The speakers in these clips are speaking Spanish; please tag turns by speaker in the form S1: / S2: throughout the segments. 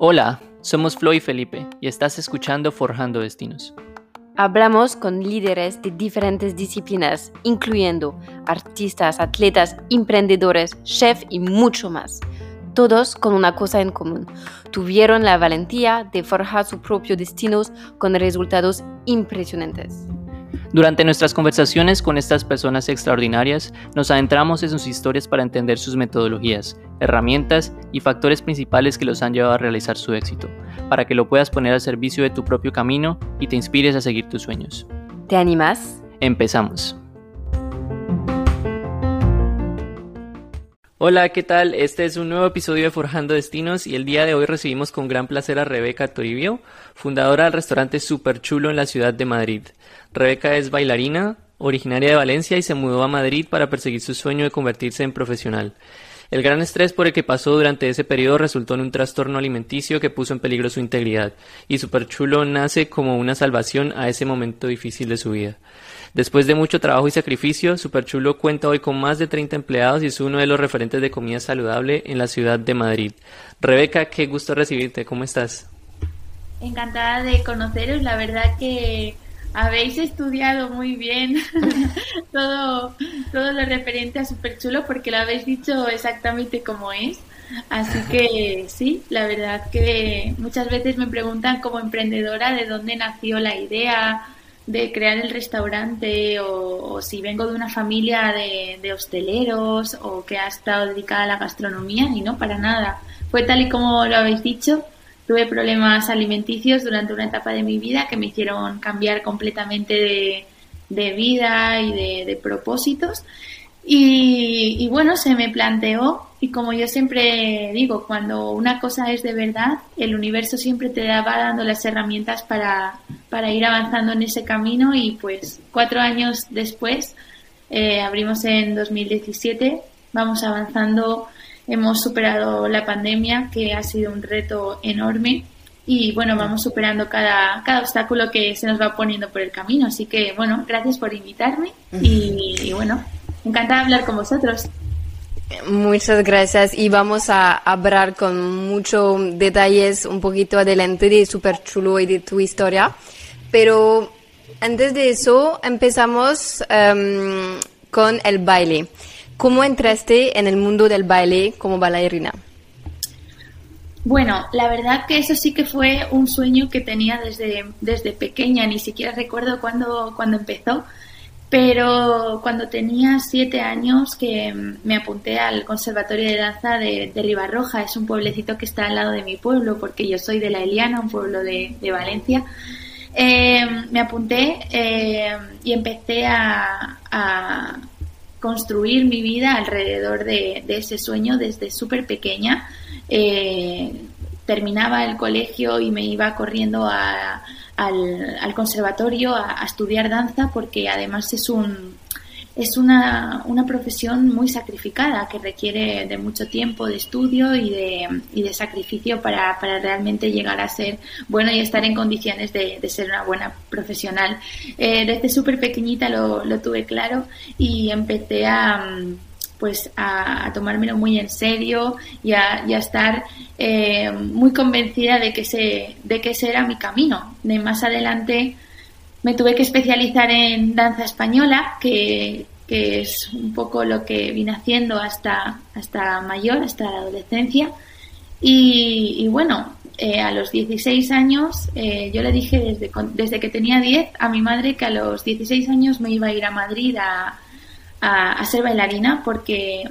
S1: Hola, somos Flo y Felipe y estás escuchando Forjando Destinos.
S2: Hablamos con líderes de diferentes disciplinas, incluyendo artistas, atletas, emprendedores, chefs y mucho más. Todos con una cosa en común. Tuvieron la valentía de forjar sus propios destinos con resultados impresionantes.
S1: Durante nuestras conversaciones con estas personas extraordinarias, nos adentramos en sus historias para entender sus metodologías, herramientas y factores principales que los han llevado a realizar su éxito, para que lo puedas poner al servicio de tu propio camino y te inspires a seguir tus sueños.
S2: ¿Te animas?
S1: Empezamos. Hola, ¿qué tal? Este es un nuevo episodio de Forjando Destinos y el día de hoy recibimos con gran placer a Rebeca Toribio, fundadora del restaurante Super Chulo en la ciudad de Madrid. Rebeca es bailarina, originaria de Valencia y se mudó a Madrid para perseguir su sueño de convertirse en profesional. El gran estrés por el que pasó durante ese periodo resultó en un trastorno alimenticio que puso en peligro su integridad, y Superchulo nace como una salvación a ese momento difícil de su vida. Después de mucho trabajo y sacrificio, Superchulo cuenta hoy con más de 30 empleados y es uno de los referentes de comida saludable en la ciudad de Madrid. Rebeca, qué gusto recibirte, ¿cómo estás?
S3: Encantada de conoceros, la verdad que habéis estudiado muy bien todo, todo lo referente a Super Chulo porque lo habéis dicho exactamente como es. Así que sí, la verdad que muchas veces me preguntan como emprendedora de dónde nació la idea de crear el restaurante o, si vengo de una familia de, de, hosteleros o que ha estado dedicada a la gastronomía y no, para nada. Fue tal y como lo habéis dicho, tuve problemas alimenticios durante una etapa de mi vida que me hicieron cambiar completamente de, vida y de, propósitos. Y, bueno, se me planteó, y como yo siempre digo, cuando una cosa es de verdad, el universo siempre te va dando las herramientas para, para ir avanzando en ese camino y pues cuatro años después, eh, abrimos en 2017, vamos avanzando hemos superado la pandemia, que ha sido un reto enorme. Y bueno, vamos superando cada, cada obstáculo que se nos va poniendo por el camino. Así que bueno, gracias por invitarme y, bueno, encantada de hablar con vosotros.
S2: Muchas gracias y vamos a hablar con muchos detalles un poquito adelante de Super Chulo y de tu historia. Pero antes de eso empezamos em, con el baile. ¿Cómo entraste en el mundo del baile como bailarina?
S3: Bueno, la verdad que eso sí que fue un sueño que tenía desde, desde pequeña, ni siquiera recuerdo cuándo, cuando empezó, pero cuando tenía siete años que me apunté al Conservatorio de Danza de, de Ribarroja, es un pueblecito que está al lado de mi pueblo, porque yo soy de La Eliana, un pueblo de, Valencia, eh, me apunté eh, y empecé a, construir mi vida alrededor de, ese sueño desde súper pequeña. Eh, terminaba el colegio y me iba corriendo al, conservatorio a, estudiar danza porque además es un, es una, una profesión muy sacrificada que requiere de mucho tiempo de estudio y de, y de sacrificio para, para, realmente llegar a ser bueno y estar en condiciones de, de ser una buena profesional. Eh, desde súper pequeñita lo, lo, tuve claro y empecé a pues a, tomármelo muy en serio y a, a estar eh, muy convencida de que, ese, de que ese era mi camino. Más adelante me tuve que especializar en danza española, que, es un poco lo que vine haciendo hasta, hasta mayor, hasta la adolescencia. Y, bueno, eh, a los 16 años, eh, yo le dije desde, desde que tenía 10 a mi madre que a los 16 años me iba a ir a Madrid a, a ser bailarina porque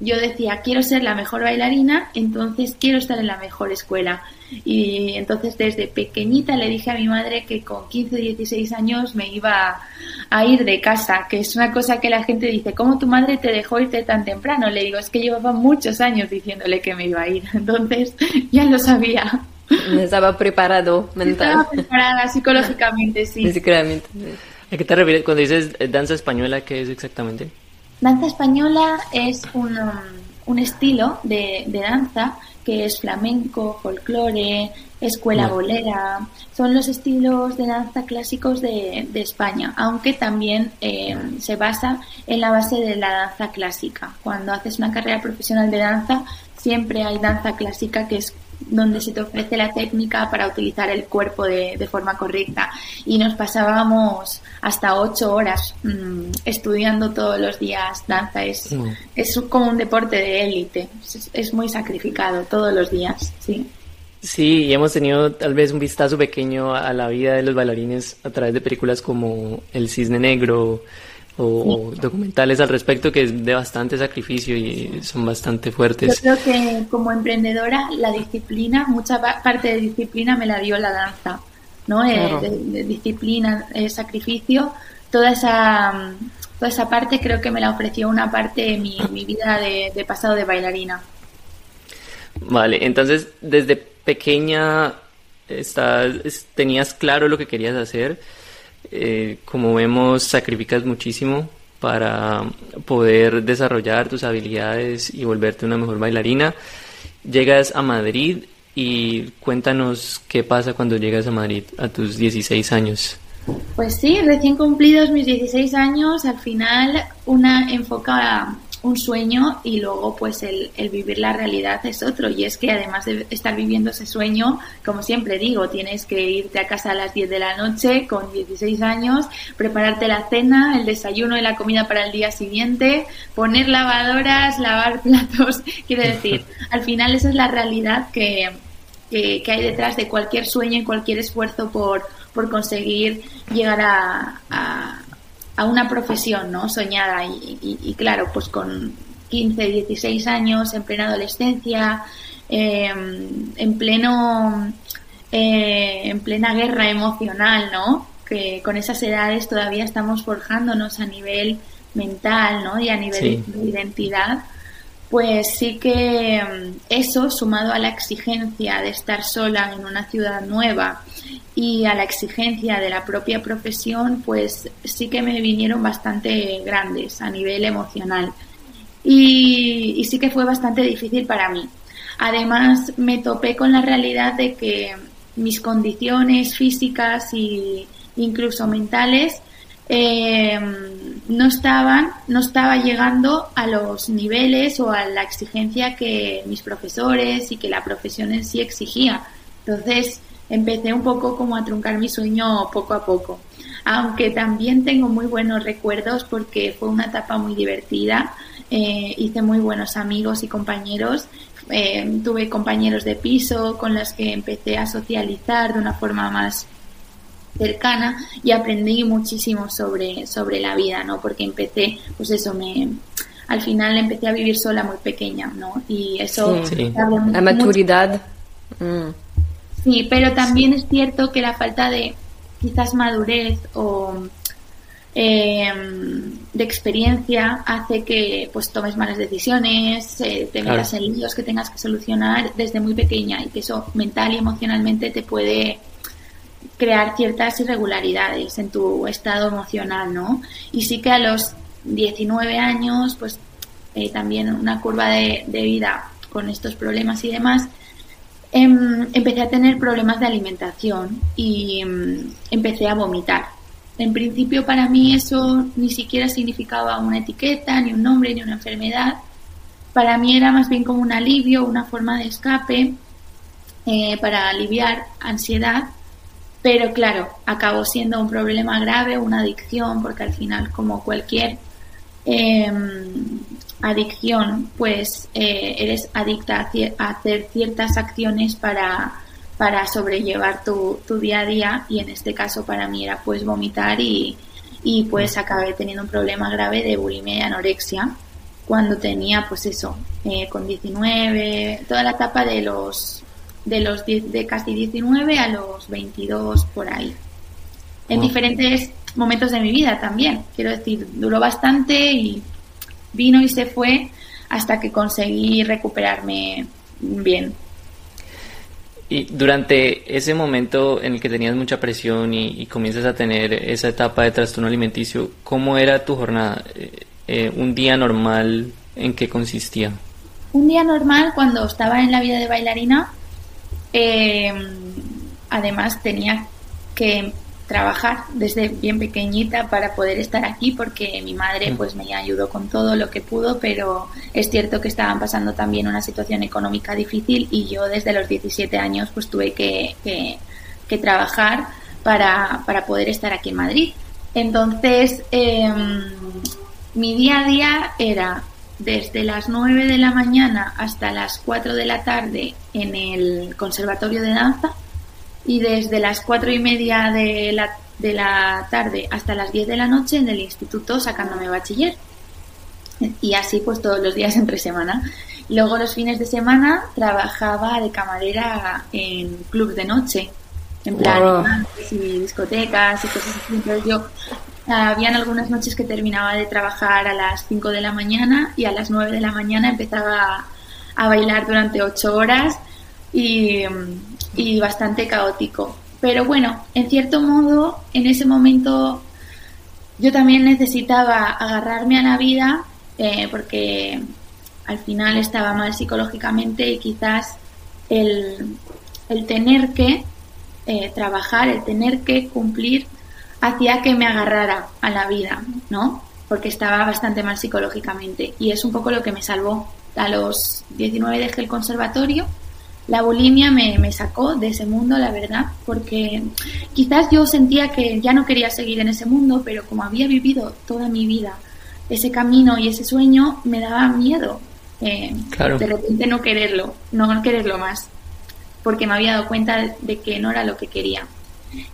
S3: yo decía, quiero ser la mejor bailarina, entonces quiero estar en la mejor escuela. Y entonces desde pequeñita le dije a mi madre que con 15 o 16 años me iba a ir de casa, que es una cosa que la gente dice, ¿cómo tu madre te dejó irte tan temprano? Le digo, es que llevaba muchos años diciéndole que me iba a ir, entonces ya lo sabía.
S2: Estaba preparado mental.
S3: Estaba preparada psicológicamente, sí.
S1: Psicológicamente. ¿A qué te refieres cuando dices danza española? ¿Qué es exactamente?
S3: Danza española es un, un estilo de, de danza que es flamenco, folclore, escuela bolera, son los estilos de danza clásicos de, España, aunque también eh, se basa en la base de la danza clásica. Cuando haces una carrera profesional de danza, siempre hay danza clásica que es donde se te ofrece la técnica para utilizar el cuerpo de, forma correcta. Y nos pasábamos hasta ocho horas mm, estudiando todos los días danza. Es, mm. es como un deporte de élite. Es, es, muy sacrificado todos los días, sí.
S1: Sí, y hemos tenido tal vez un vistazo pequeño a la vida de los bailarines a través de películas como El Cisne Negro, o, documentales al respecto que es de bastante sacrificio y son bastante fuertes.
S3: Yo creo que como emprendedora la disciplina, mucha parte de disciplina me la dio la danza, ¿no? Eh, de, disciplina, eh, sacrificio, toda esa, toda esa parte creo que me la ofreció una parte de mi, mi vida de, de pasado de bailarina.
S1: Vale, entonces desde pequeña estás, tenías claro lo que querías hacer eh, como vemos, sacrificas muchísimo para poder desarrollar tus habilidades y volverte una mejor bailarina. Llegas a Madrid y cuéntanos qué pasa cuando llegas a Madrid a tus 16 años.
S3: Pues sí, recién cumplidos mis 16 años, al final una enfocada un sueño y luego pues el, el, vivir la realidad es otro. Y es que además de estar viviendo ese sueño, como siempre digo, tienes que irte a casa a las 10 de la noche con 16 años, prepararte la cena, el desayuno y la comida para el día siguiente, poner lavadoras, lavar platos, quiero decir, al final esa es la realidad que, que, hay detrás de cualquier sueño y cualquier esfuerzo por, por conseguir llegar a a una profesión ¿no? soñada y, claro, pues con 15, 16 años, en plena adolescencia, em, en pleno eh, en plena guerra emocional, ¿no? Que con esas edades todavía estamos forjándonos a nivel mental, ¿no? Y a nivel de identidad, pues sí que em, eso, sumado a la exigencia de estar sola en una ciudad nueva y a la exigencia de la propia profesión, pues sí que me vinieron bastante grandes a nivel emocional. Y, sí que fue bastante difícil para mí. Además, me topé con la realidad de que mis condiciones físicas e incluso mentales em, no estaban, no estaba llegando a los niveles o a la exigencia que mis profesores y que la profesión en sí exigía. Entonces, empecé un poco como a truncar mi sueño poco a poco. Aunque también tengo muy buenos recuerdos porque fue una etapa muy divertida, eh, hice muy buenos amigos y compañeros, eh, tuve compañeros de piso con los que empecé a socializar de una forma más cercana y aprendí muchísimo sobre, sobre la vida, ¿no? Porque empecé, pues eso, me, al final empecé a vivir sola muy pequeña, ¿no? Y eso...
S2: La maturidad. Mm.
S3: Sí, pero también es cierto que la falta de quizás madurez o em, de experiencia hace que pues tomes malas decisiones, eh, te metas en líos que tengas que solucionar desde muy pequeña y que eso mental y emocionalmente te puede crear ciertas irregularidades en tu estado emocional, ¿no? Y sí que a los 19 años, pues eh, también una curva de, vida con estos problemas y demás, Em, empecé a tener problemas de alimentación y em, empecé a vomitar. En principio para mí eso ni siquiera significaba una etiqueta, ni un nombre, ni una enfermedad. Para mí era más bien como un alivio, una forma de escape eh, para aliviar ansiedad. Pero claro, acabó siendo un problema grave, una adicción, porque al final, como cualquier em, adicción, pues eh, eres adicta a, hacer ciertas acciones para, para sobrellevar tu, tu, día a día. Y en este caso para mí era pues vomitar y, y pues acabé teniendo un problema grave de bulimia y anorexia cuando tenía pues eso, eh, con 19, toda la etapa de los de los de casi 19 a los 22 por ahí. En diferentes momentos de mi vida también. Quiero decir, duró bastante y vino y se fue hasta que conseguí recuperarme bien.
S1: Y durante ese momento en el que tenías mucha presión y, comienzas a tener esa etapa de trastorno alimenticio, ¿cómo era tu jornada? Eh, eh, ¿Un día normal en qué consistía?
S3: Un día normal cuando estaba en la vida de bailarina, eh, además tenía que trabajar desde bien pequeñita para poder estar aquí porque mi madre mm. pues me ayudó con todo lo que pudo, pero es cierto que estaban pasando también una situación económica difícil y yo desde los 17 años pues tuve que, que, trabajar para, para, poder estar aquí en Madrid. Entonces, em, mi día a día era desde las 9 de la mañana hasta las 4 de la tarde en el Conservatorio de Danza y desde las cuatro y media de la, de la tarde hasta las 10 de la noche en el instituto sacándome bachiller. Y así pues todos los días entre semana. Luego los fines de semana trabajaba de camarera en club de noche, en plan y discotecas y cosas así. Entonces yo habían algunas noches que terminaba de trabajar a las 5 de la mañana y a las 9 de la mañana empezaba a bailar durante 8 horas y, y bastante caótico. Pero bueno, en cierto modo, en ese momento yo también necesitaba agarrarme a la vida eh, porque al final estaba mal psicológicamente y quizás el, el tener que eh, trabajar, el tener que cumplir, hacía que me agarrara a la vida, ¿no? Porque estaba bastante mal psicológicamente y es un poco lo que me salvó. A los 19 dejé el conservatorio la bulimia me, me, sacó de ese mundo, la verdad, porque quizás yo sentía que ya no quería seguir en ese mundo, pero como había vivido toda mi vida ese camino y ese sueño, me daba miedo eh, de repente no quererlo, no quererlo más, porque me había dado cuenta de que no era lo que quería.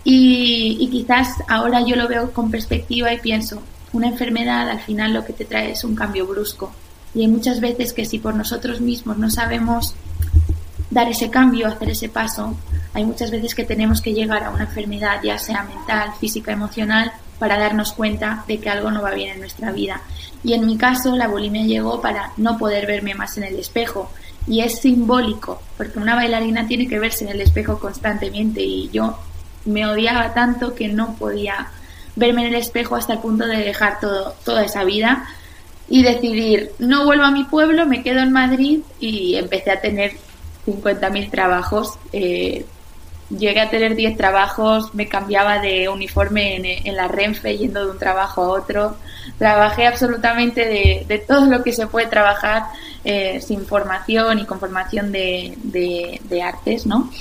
S3: Y, quizás ahora yo lo veo con perspectiva y pienso, una enfermedad al final lo que te trae es un cambio brusco. Y hay muchas veces que si por nosotros mismos no sabemos dar ese cambio, hacer ese paso. Hay muchas veces que tenemos que llegar a una enfermedad, ya sea mental, física, emocional, para darnos cuenta de que algo no va bien en nuestra vida. Y en mi caso, la bulimia llegó para no poder verme más en el espejo. Y es simbólico, porque una bailarina tiene que verse en el espejo constantemente y yo me odiaba tanto que no podía verme en el espejo hasta el punto de dejar todo, toda esa vida y decidir, no vuelvo a mi pueblo, me quedo en Madrid y empecé a tener 50.000 trabajos. Eh, llegué a tener 10 trabajos, me cambiaba de uniforme en, la Renfe yendo de un trabajo a otro. Trabajé absolutamente de, todo lo que se puede trabajar eh, sin formación y con formación de, de, artes, ¿no?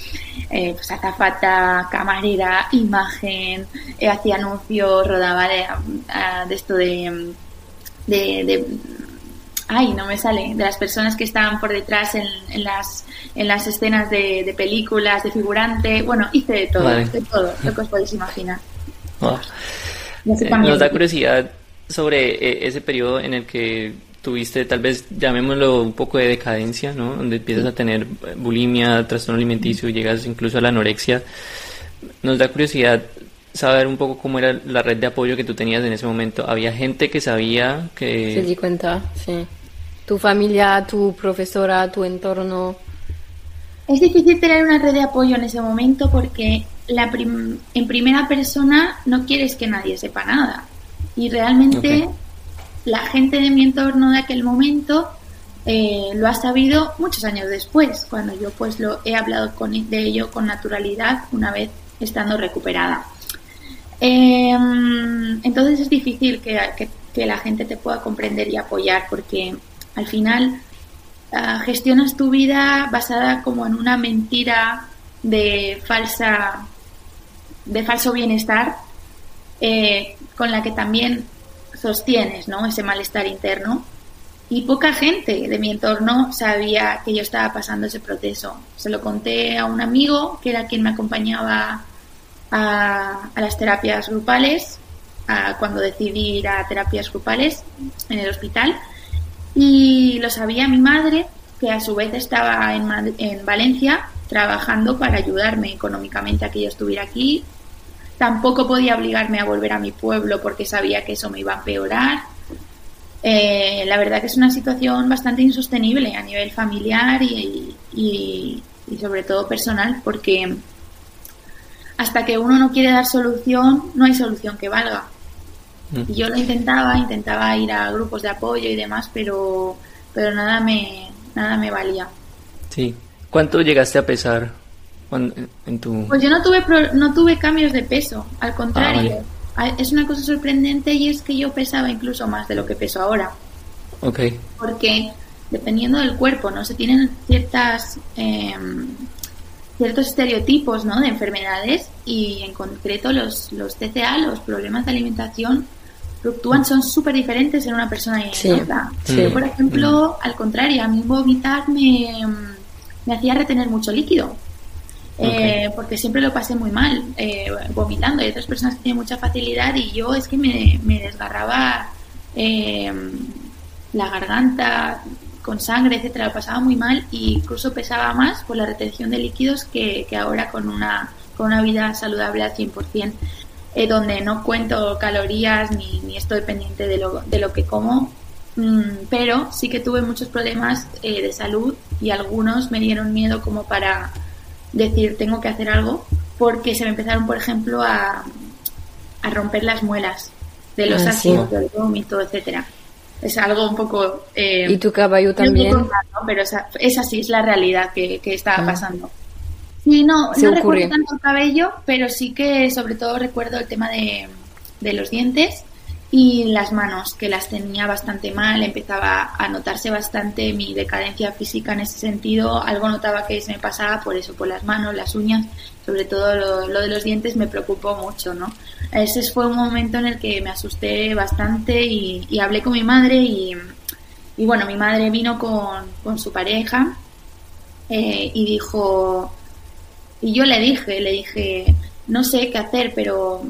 S3: Eh, pues azafata, camarera, imagen, hacía anuncios, rodaba de, de esto de, de, ay, no me sale, de las personas que estaban por detrás en, en las, en las escenas de, películas, de figurante, bueno, hice de todo, de todo, lo que os podéis imaginar.
S1: Eh, nos da curiosidad sobre eh, ese periodo en el que tuviste, tal vez llamémoslo un poco de decadencia, ¿no? Donde empiezas a tener bulimia, trastorno alimenticio, llegas incluso a la anorexia. Nos da curiosidad saber un poco cómo era la red de apoyo que tú tenías en ese momento. ¿Había gente que sabía que...?
S2: Se di cuenta, sí. Tu familia, tu profesora, tu entorno.
S3: Es difícil tener una red de apoyo en ese momento porque la en primera persona no quieres que nadie sepa nada. Y realmente la gente de mi entorno de aquel momento eh, lo ha sabido muchos años después, cuando yo pues lo he hablado con, de ello con naturalidad una vez estando recuperada. Em, entonces es difícil que, la gente te pueda comprender y apoyar porque al final ah, gestionas tu vida basada como en una mentira de falsa de falso bienestar eh, con la que también sostienes ¿no? ese malestar interno y poca gente de mi entorno sabía que yo estaba pasando ese proceso. Se lo conté a un amigo que era quien me acompañaba a, las terapias grupales, cuando decidí ir a terapias grupales en el hospital. Y lo sabía mi madre, que a su vez estaba en, en Valencia trabajando para ayudarme económicamente a que yo estuviera aquí. Tampoco podía obligarme a volver a mi pueblo porque sabía que eso me iba a empeorar. Eh, la verdad que es una situación bastante insostenible a nivel familiar y, y sobre todo personal porque hasta que uno no quiere dar solución, no hay solución que valga. Y yo lo intentaba, intentaba ir a grupos de apoyo y demás, pero, pero nada me, nada me valía.
S1: Sí. ¿Cuánto llegaste a pesar en tu...
S3: Pues yo no tuve, no tuve cambios de peso, al contrario. Ah, es una cosa sorprendente y es que yo pesaba incluso más de lo que peso ahora.
S1: Ok.
S3: Porque dependiendo del cuerpo, ¿no? Se tienen ciertas... Em, ciertos estereotipos ¿no? de enfermedades y en concreto los, los TCA, los problemas de alimentación, fluctúan, son súper diferentes en una persona y en otra. Yo, por ejemplo, al contrario, a mí vomitar me, me hacía retener mucho líquido. Eh, porque siempre lo pasé muy mal eh, vomitando. Hay otras personas que tienen mucha facilidad y yo es que me, me desgarraba eh, la garganta con sangre, etcétera. Lo pasaba muy mal e incluso pesaba más por la retención de líquidos que, que ahora con una, con una vida saludable al 100%. Eh, donde no cuento calorías ni, ni, estoy pendiente de lo, de lo que como, mm, pero sí que tuve muchos problemas eh, de salud y algunos me dieron miedo como para decir tengo que hacer algo porque se me empezaron, por ejemplo, a, a romper las muelas de los ah, ácidos, del vómito, etcétera. Es algo un poco...
S2: Eh, ¿Y tu caballo también?
S3: Pero esa, esa, sí es la realidad que, que estaba ah. pasando. Sí, no, no recuerdo tanto el cabello, pero sí que sobre todo recuerdo el tema de, de los dientes y las manos, que las tenía bastante mal, empezaba a notarse bastante mi decadencia física en ese sentido, algo notaba que se me pasaba por eso, por las manos, las uñas, sobre todo lo, de los dientes me preocupó mucho, ¿no? Ese fue un momento en el que me asusté bastante y, hablé con mi madre y, y, bueno, mi madre vino con, con su pareja eh, y dijo, y yo le dije, le dije, no sé qué hacer, pero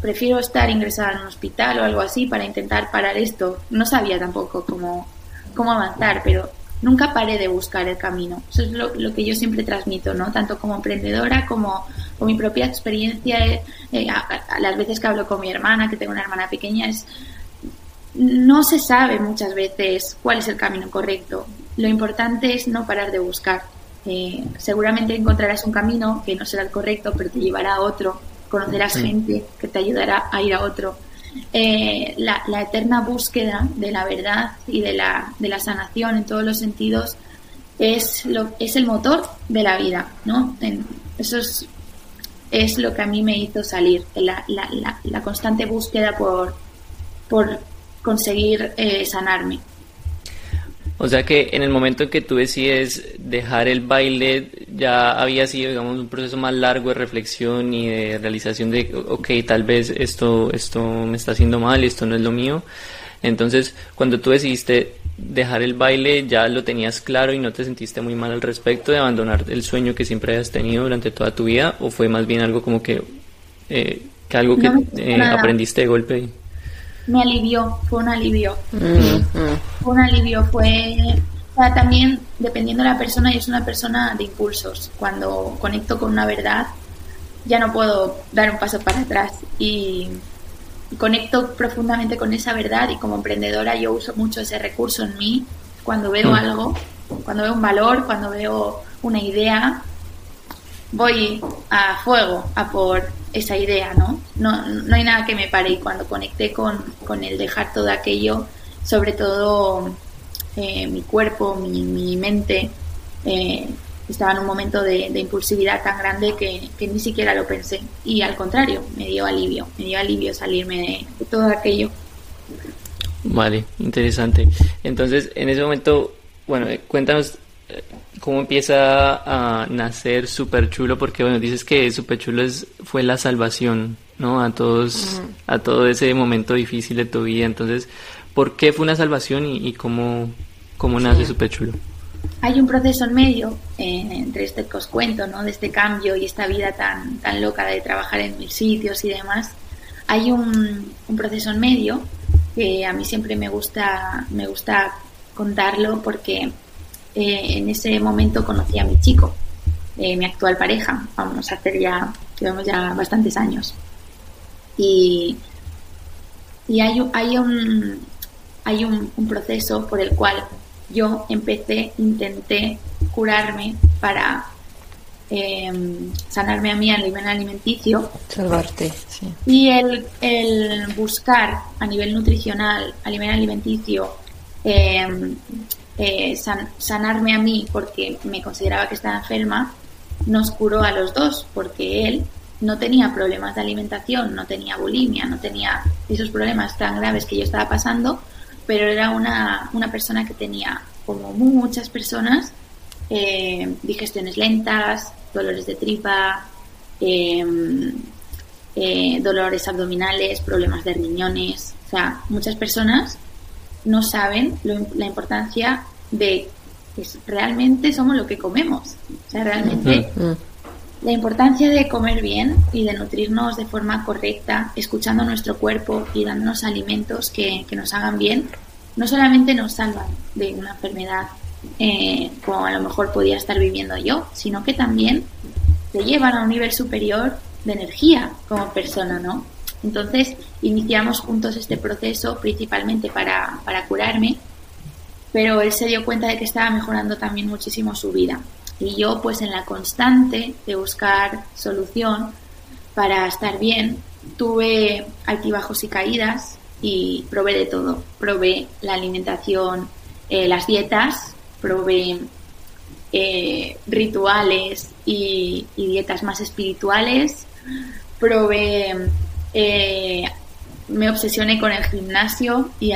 S3: prefiero estar ingresada en un hospital o algo así para intentar parar esto. No sabía tampoco cómo, cómo avanzar, pero nunca paré de buscar el camino. Eso es lo, que yo siempre transmito, ¿no? Tanto como emprendedora como con mi propia experiencia. Eh, eh, las veces que hablo con mi hermana, que tengo una hermana pequeña, es no se sabe muchas veces cuál es el camino correcto. Lo importante es no parar de buscar. Eh, seguramente encontrarás un camino que no será el correcto, pero te llevará a otro, conocerás gente que te ayudará a ir a otro. Eh, la, eterna búsqueda de la verdad y de la, de la sanación en todos los sentidos es, lo, es el motor de la vida, ¿no? eso es, es, lo que a mí me hizo salir, la, la, la constante búsqueda por, por conseguir eh, sanarme.
S1: O sea que en el momento en que tú decides dejar el baile, ya había sido, digamos, un proceso más largo de reflexión y de realización de, ok, tal vez esto, esto me está haciendo mal, esto no es lo mío. Entonces, cuando tú decidiste dejar el baile, ya lo tenías claro y no te sentiste muy mal al respecto de abandonar el sueño que siempre hayas tenido durante toda tu vida, o fue más bien algo como que, eh, que algo que eh, aprendiste de golpe
S3: me alivió, fue un alivio. Fue un alivio, fue... O sea, también, dependiendo de la persona, yo soy una persona de impulsos. Cuando conecto con una verdad, ya no puedo dar un paso para atrás. Y conecto profundamente con esa verdad y como emprendedora yo uso mucho ese recurso en mí cuando veo mm. algo, cuando veo un valor, cuando veo una idea, voy a fuego a por esa idea, ¿no? No, no hay nada que me pare y cuando conecté con, con el dejar todo aquello, sobre todo eh, mi cuerpo, mi, mente, eh, estaba en un momento de, impulsividad tan grande que, ni siquiera lo pensé. Y al contrario, me dio alivio, me dio alivio salirme de, todo aquello.
S1: Vale, interesante. Entonces, en ese momento, bueno, cuéntanos eh, cómo empieza a nacer Super Chulo, porque bueno, dices que Super Chulo es, fue la salvación, ¿no? A todos, a todo ese momento difícil de tu vida. Entonces, ¿por qué fue una salvación y, cómo, cómo nace Super Chulo?
S3: Hay un proceso en medio eh, entre este que os cuento, ¿no? De este cambio y esta vida tan, tan loca de trabajar en mil sitios y demás. Hay un, un proceso en medio que a mí siempre me gusta, me gusta contarlo porque eh, en ese momento conocí a mi chico, eh, mi actual pareja. Vamos a hacer ya, llevamos ya bastantes años. Y, y hay, hay, un, hay un, proceso por el cual yo empecé, intenté curarme para em, sanarme a mí a nivel alimenticio.
S2: Salvarte, sí.
S3: Y el, el buscar a nivel nutricional, a nivel alimenticio, eh, eh, sanarme a mí porque me consideraba que estaba enferma, nos curó a los dos, porque él no tenía problemas de alimentación, no tenía bulimia, no tenía esos problemas tan graves que yo estaba pasando, pero era una, una persona que tenía, como muchas personas, eh, digestiones lentas, dolores de tripa, em, eh, dolores abdominales, problemas de riñones. O sea, muchas personas no saben la importancia de que realmente somos lo que comemos. O sea, realmente mm. la importancia de comer bien y de nutrirnos de forma correcta, escuchando nuestro cuerpo y dándonos alimentos que, que nos hagan bien, no solamente nos salvan de una enfermedad eh, como a lo mejor podía estar viviendo yo, sino que también te llevan a un nivel superior de energía como persona, ¿no? Entonces iniciamos juntos este proceso principalmente para, para curarme, pero él se dio cuenta de que estaba mejorando también muchísimo su vida. Y yo pues en la constante de buscar solución para estar bien, tuve altibajos y caídas y probé de todo. Probé la alimentación, eh, las dietas, probé eh, rituales y, dietas más espirituales, probé, eh, me obsesioné con el gimnasio y,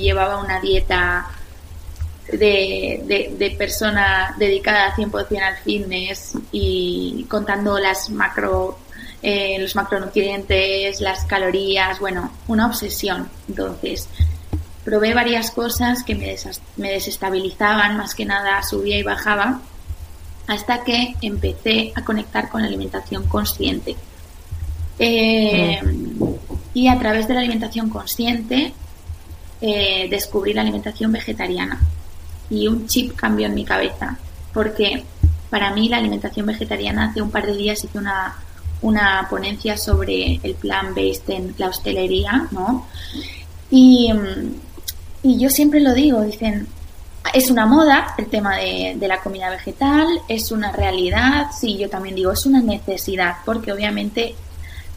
S3: llevaba una dieta de, persona dedicada 100% al fitness y contando las macro eh, los macronutrientes, las calorías, bueno, una obsesión. Entonces, probé varias cosas que me, me desestabilizaban, más que nada subía y bajaba, hasta que empecé a conectar con la alimentación consciente. Eh, y a través de la alimentación consciente eh, descubrí la alimentación vegetariana y un chip cambió en mi cabeza porque para mí la alimentación vegetariana hace un par de días hice una, una ponencia sobre el plan based en la hostelería, ¿no? Y, y yo siempre lo digo, dicen, es una moda el tema de, la comida vegetal, es una realidad, sí, yo también digo, es una necesidad, porque obviamente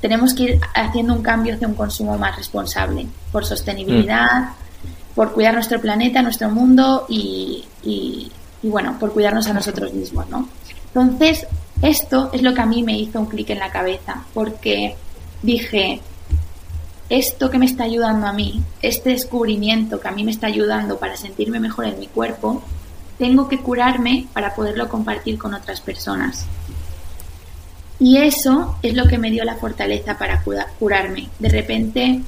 S3: tenemos que ir haciendo un cambio hacia un consumo más responsable, por sostenibilidad, por cuidar nuestro planeta, nuestro mundo y, y, bueno, por cuidarnos a nosotros mismos, ¿no? Entonces, esto es lo que a mí me hizo un clic en la cabeza, porque dije, esto que me está ayudando a mí, este descubrimiento que a mí me está ayudando para sentirme mejor en mi cuerpo, tengo que curarme para poderlo compartir con otras personas. Y eso es lo que me dio la fortaleza para curarme. De repente,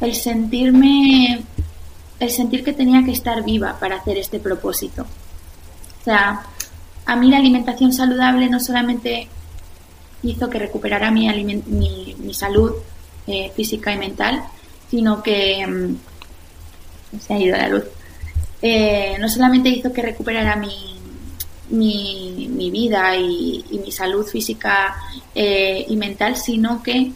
S3: el sentirme, el sentir que tenía que estar viva para hacer este propósito. O sea, a mí la alimentación saludable no solamente hizo que recuperara mi, mi, mi salud, eh, física y mental, sino que mm, se ha ido la luz. Eh, no solamente hizo que recuperara mi, mi, vida y, mi salud física eh, y mental, sino que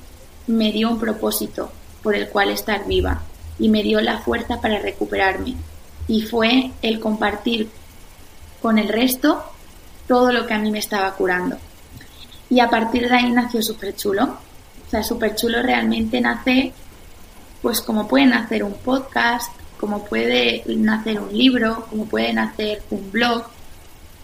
S3: me dio un propósito por el cual estar viva y me dio la fuerza para recuperarme. Y fue el compartir con el resto todo lo que a mí me estaba curando. Y a partir de ahí nació súper chulo, o sea, Súper Chulo realmente nace, pues como puede nacer un podcast, como puede nacer un libro, como puede nacer un blog,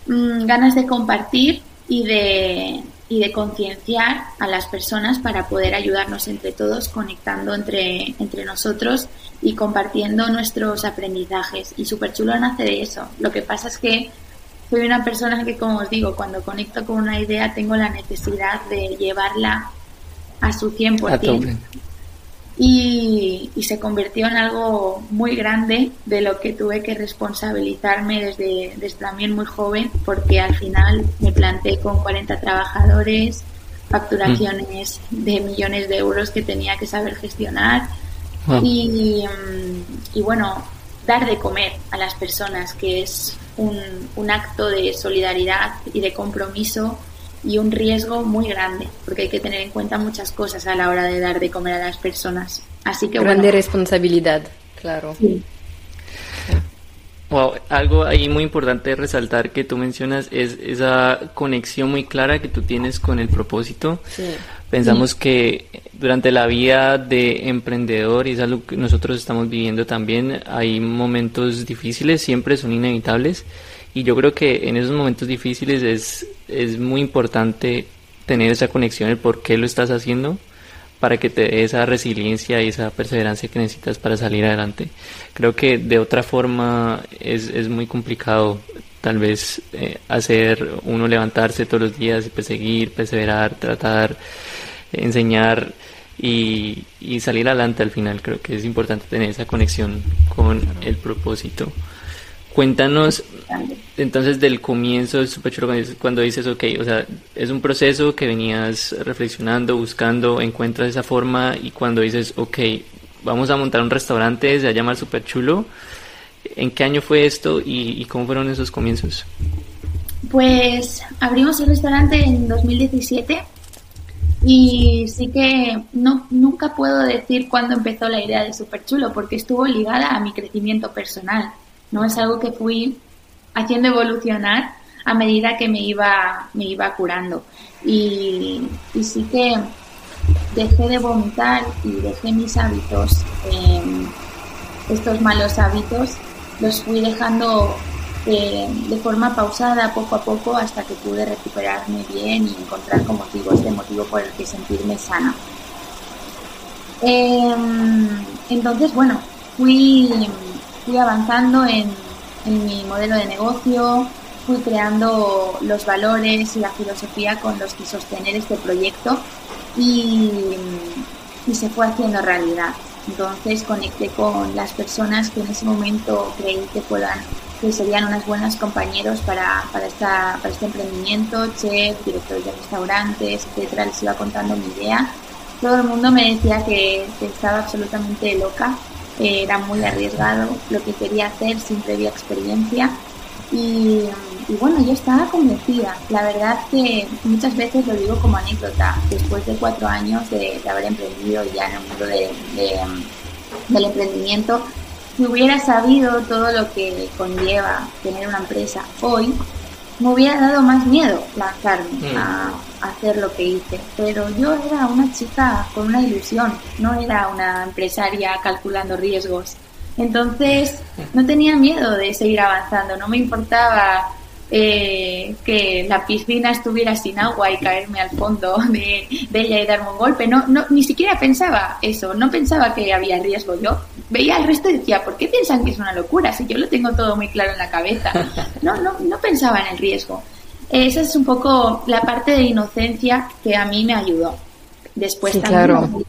S3: mm, ganas de compartir y de, y de concienciar a las personas para poder ayudarnos entre todos, conectando entre, entre nosotros y compartiendo nuestros aprendizajes. Y Súper Chulo nace de eso. Lo que pasa es que soy una persona que, como os digo, cuando conecto con una idea tengo la necesidad de llevarla a su 100%. Y, y se convirtió en algo muy grande de lo que tuve que responsabilizarme desde, desde también muy joven, porque al final me planté con 40 trabajadores, facturaciones de millones de euros que tenía que saber gestionar ah. y, y, bueno, dar de comer a las personas, que es un, un acto de solidaridad y de compromiso y un riesgo muy grande, porque hay que tener en cuenta muchas cosas a la hora de dar de comer a las personas. Así que
S2: grande responsabilidad, claro.
S1: Wow, algo ahí muy importante resaltar que tú mencionas es esa conexión muy clara que tú tienes con el propósito. Pensamos que durante la vida de emprendedor, y es algo que nosotros estamos viviendo también, hay momentos difíciles, siempre son inevitables, Y yo creo que en esos momentos difíciles es, es muy importante tener esa conexión, el por qué lo estás haciendo, para que te dé esa resiliencia y esa perseverancia que necesitas para salir adelante. Creo que de otra forma es, es muy complicado tal vez eh, hacer uno levantarse todos los días y perseguir, perseverar, tratar, enseñar y, y salir adelante al final. Creo que es importante tener esa conexión con el propósito. Cuéntanos entonces del comienzo del Super Chulo cuando dices, ok, o sea, es un proceso que venías reflexionando, buscando, encuentras esa forma y cuando dices, ok, vamos a montar un restaurante, se llama Super Chulo, ¿en qué año fue esto y, y, cómo fueron esos comienzos?
S3: Pues abrimos el restaurante en 2017 y sí que no, nunca puedo decir cuándo empezó la idea de Super Chulo porque estuvo ligada a mi crecimiento personal ¿no? Es algo que fui haciendo evolucionar a medida que me iba, me iba curando. Y, sí que dejé de vomitar y dejé mis hábitos, em, estos malos hábitos, los fui dejando eh, de forma pausada, poco a poco, hasta que pude recuperarme bien y encontrar, como digo, este motivo por el que sentirme sana. Em, entonces, bueno, fui fui avanzando en, mi modelo de negocio, fui creando los valores y la filosofía con los que sostener este proyecto y, se fue haciendo realidad. Entonces conecté con las personas que en ese momento creí que puedan que serían unos buenos compañeros para, para, esta, para este emprendimiento, chef, directores de restaurantes, etcétera, les iba contando mi idea. Todo el mundo me decía que estaba absolutamente loca era muy arriesgado lo que quería hacer sin previa experiencia y, bueno, yo estaba convencida. La verdad que muchas veces lo digo como anécdota, después de cuatro años de, haber emprendido ya en el mundo de, del emprendimiento, si hubiera sabido todo lo que conlleva tener una empresa hoy, me hubiera dado más miedo lanzarme mm. a, hacer lo que hice. Pero yo era una chica con una ilusión, no era una empresaria calculando riesgos. Entonces no tenía miedo de seguir avanzando, no me importaba eh, que la piscina estuviera sin agua y caerme al fondo de, ella y darme un golpe. No, no, ni siquiera pensaba eso, no pensaba que había riesgo. Yo veía al resto y decía, ¿por qué piensan que es una locura? Si yo lo tengo todo muy claro en la cabeza. No, no, no pensaba en el riesgo. Esa es un poco la parte de inocencia que a mí me ayudó. Después también claro.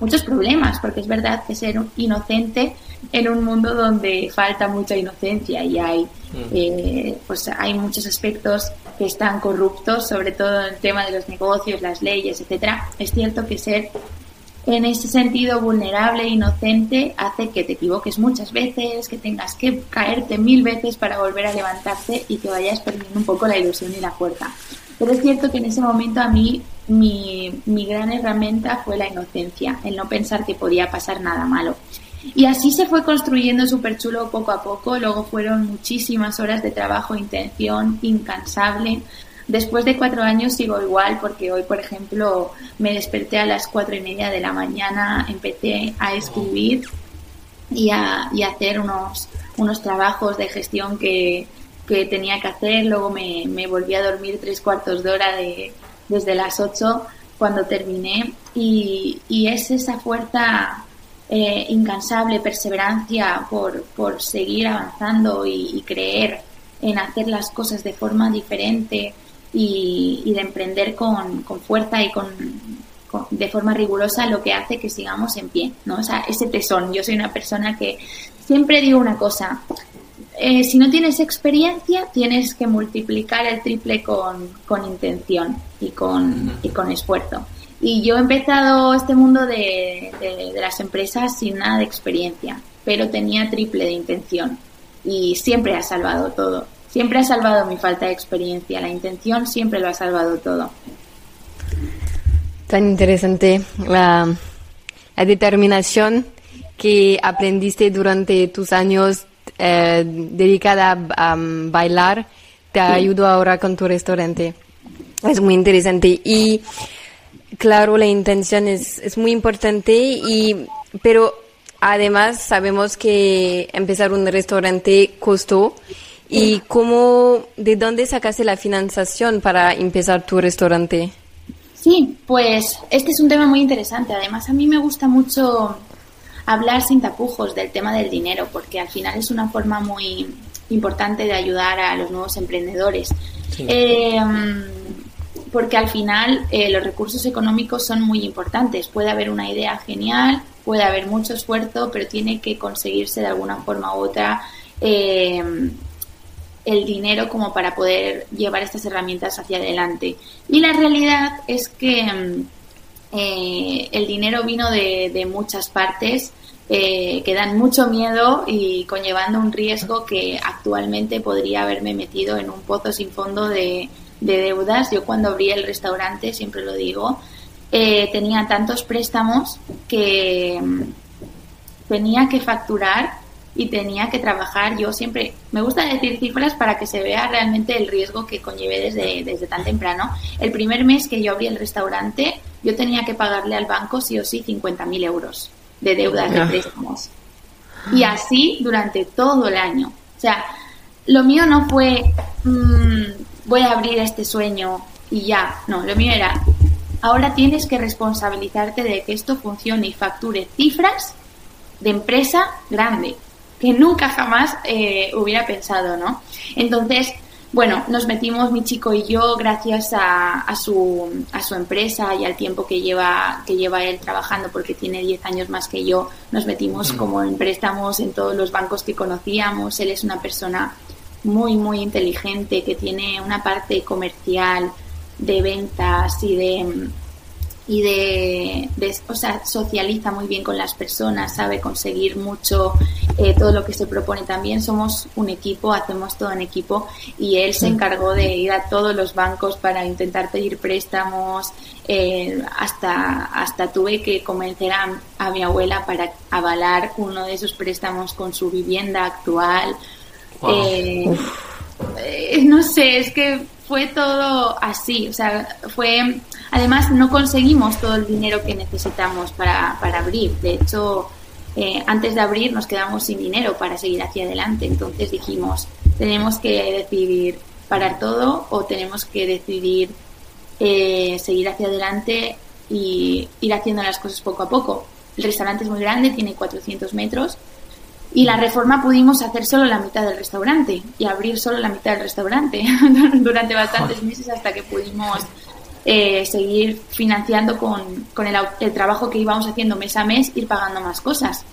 S3: muchos problemas, porque es verdad que ser inocente en un mundo donde falta mucha inocencia y hay, mm. eh, pues hay muchos aspectos que están corruptos, sobre todo en el tema de los negocios, las leyes, etcétera. Es cierto que ser en ese sentido vulnerable e inocente hace que te equivoques muchas veces, que tengas que caerte mil veces para volver a levantarte y que vayas perdiendo un poco la ilusión y la fuerza. Pero es cierto que en ese momento a mí mi, mi gran herramienta fue la inocencia, el no pensar que podía pasar nada malo. Y así se fue construyendo súper chulo poco a poco. Luego fueron muchísimas horas de trabajo, intención, incansable. Después de cuatro años sigo igual porque hoy, por ejemplo, me desperté a las cuatro y media de la mañana, empecé a escribir y a, y hacer unos, unos trabajos de gestión que, que tenía que hacer. Luego me, me volví a dormir tres cuartos de hora de, desde las ocho cuando terminé y, y es esa fuerza eh, incansable perseverancia por, por seguir avanzando y, creer en hacer las cosas de forma diferente y, de emprender con, fuerza y con, de forma rigurosa lo que hace que sigamos en pie, ¿no? O sea, ese tesón. Yo soy una persona que siempre digo una cosa, eh, si no tienes experiencia, tienes que multiplicar el triple con, con intención y con, y con esfuerzo. Y yo he empezado este mundo de, las empresas sin nada de experiencia, pero tenía triple de intención y siempre ha salvado todo. Siempre ha salvado mi falta de experiencia. La intención siempre lo ha salvado todo.
S2: Tan interesante la, determinación que aprendiste durante tus años eh, dedicada a, bailar te ayudó ahora con tu restaurante. Es muy interesante. Y Claro, la intención es, es muy importante y, pero además sabemos que empezar un restaurante costó ¿Y cómo, de dónde sacaste la financiación para empezar tu restaurante?
S3: Sí, pues este es un tema muy interesante. Además, a mí me gusta mucho hablar sin tapujos del tema del dinero, porque al final es una forma muy importante de ayudar a los nuevos emprendedores. Eh, porque al final eh, los recursos económicos son muy importantes. Puede haber una idea genial, puede haber mucho esfuerzo, pero tiene que conseguirse de alguna forma u otra eh, el dinero como para poder llevar estas herramientas hacia adelante. Y la realidad es que mm, el dinero vino de muchas partes eh, que dan mucho miedo y conllevando un riesgo que actualmente podría haberme metido en un pozo sin fondo de, deudas. Yo cuando abrí el restaurante, siempre lo digo, eh, tenía tantos préstamos que mm, tenía que facturar y tenía que trabajar. Yo siempre me gusta decir cifras para que se vea realmente el riesgo que conllevé desde, desde tan temprano. El primer mes que yo abrí el restaurante, yo tenía que pagarle al banco sí o sí 50.000 euros de deudas de préstamos. Y así durante todo el año. O sea, lo mío no fue mm, voy a abrir este sueño y ya. No, lo mío era ahora tienes que responsabilizarte de que esto funcione y facture cifras de empresa grande que nunca jamás eh, hubiera pensado, ¿no? Entonces, bueno, nos metimos mi chico y yo gracias a, a, su, a su empresa y al tiempo que lleva, que lleva él trabajando, porque tiene 10 años más que yo, nos metimos como en préstamos en todos los bancos que conocíamos. Él es una persona muy, muy inteligente, que tiene una parte comercial de ventas y de y de, o sea, socializa muy bien con las personas, sabe conseguir mucho eh, todo lo que se propone. También somos un equipo, hacemos todo en equipo y él se encargó de ir a todos los bancos para intentar pedir préstamos. Eh, hasta, hasta tuve que convencer a, a mi abuela para avalar uno de esos préstamos con su vivienda actual. Eh, no sé, es que fue todo así, o sea, fue Además, no conseguimos todo el dinero que necesitamos para, para abrir. De hecho, eh, antes de abrir nos quedamos sin dinero para seguir hacia adelante. Entonces dijimos, tenemos que decidir parar todo o tenemos que decidir eh, seguir hacia adelante y ir haciendo las cosas poco a poco. El restaurante es muy grande, tiene 400 metros y la reforma pudimos hacer solo la mitad del restaurante y abrir solo la mitad del restaurante durante bastantes meses hasta que pudimos eh, seguir financiando con, con el, el, trabajo que íbamos haciendo mes a mes, ir pagando más cosas.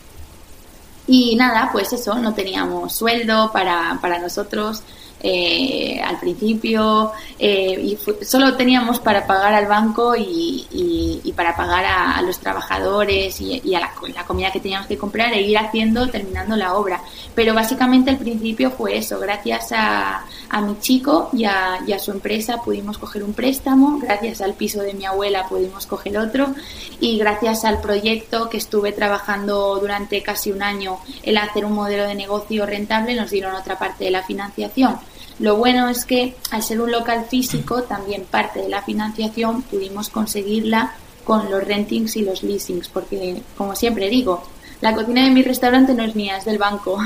S3: Y nada, pues eso, no teníamos sueldo para, para nosotros, eh, al principio eh, y solo teníamos para pagar al banco y, y, para pagar a, los trabajadores y, a la, comida que teníamos que comprar e ir haciendo, terminando la obra. Pero básicamente al principio fue eso, gracias a, mi chico y a su empresa pudimos coger un préstamo, gracias al piso de mi abuela pudimos coger otro y gracias al proyecto que estuve trabajando durante casi un año el hacer un modelo de negocio rentable nos dieron otra parte de la financiación. Lo bueno es que al ser un local físico, también parte de la financiación pudimos conseguirla con los rentings y los leasings, porque como siempre digo, la cocina de mi restaurante no es mía, es del banco.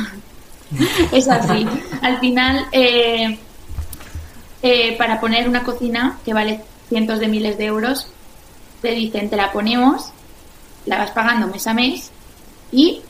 S3: es así. Al final, eh, eh, para poner una cocina que vale cientos de miles de euros, te dicen, te la ponemos, la vas pagando mes a mes y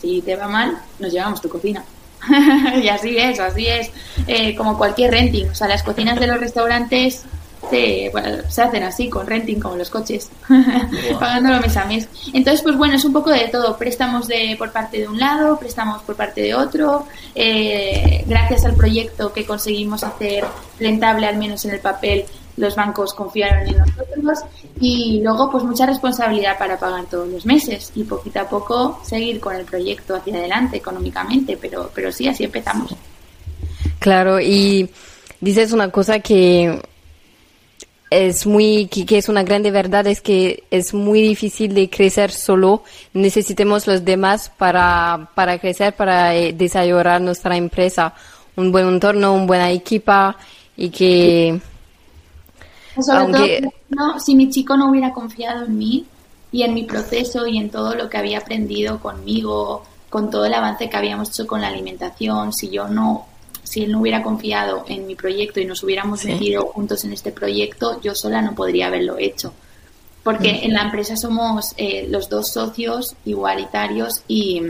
S3: si te va mal, nos llevamos tu cocina. y así es, así es, eh, como cualquier renting. O sea, las cocinas de los restaurantes se, se hacen así, con renting, como los coches, pagándolo mes a mes. Entonces, pues bueno, es un poco de todo. Préstamos de, por parte de un lado, préstamos por parte de otro. Eh, gracias al proyecto que conseguimos hacer rentable, al menos en el papel, los bancos confiaron en nosotros y luego pues mucha responsabilidad para pagar todos los meses y poquito a poco seguir con el proyecto hacia adelante económicamente, pero, pero sí, así empezamos.
S2: Claro, y dices una cosa que es muy, que, es una grande verdad, es que es muy difícil de crecer solo. Necesitamos los demás para, para crecer, para eh, desarrollar nuestra empresa. Un buen entorno, una buena equipa y que
S3: no, si mi chico no hubiera confiado en mí y en mi proceso y en todo lo que había aprendido conmigo, con todo el avance que habíamos hecho con la alimentación, si yo no si él no hubiera confiado en mi proyecto y nos hubiéramos metido juntos en este proyecto, yo sola no podría haberlo hecho. Porque mm. en la empresa somos eh, los dos socios igualitarios y,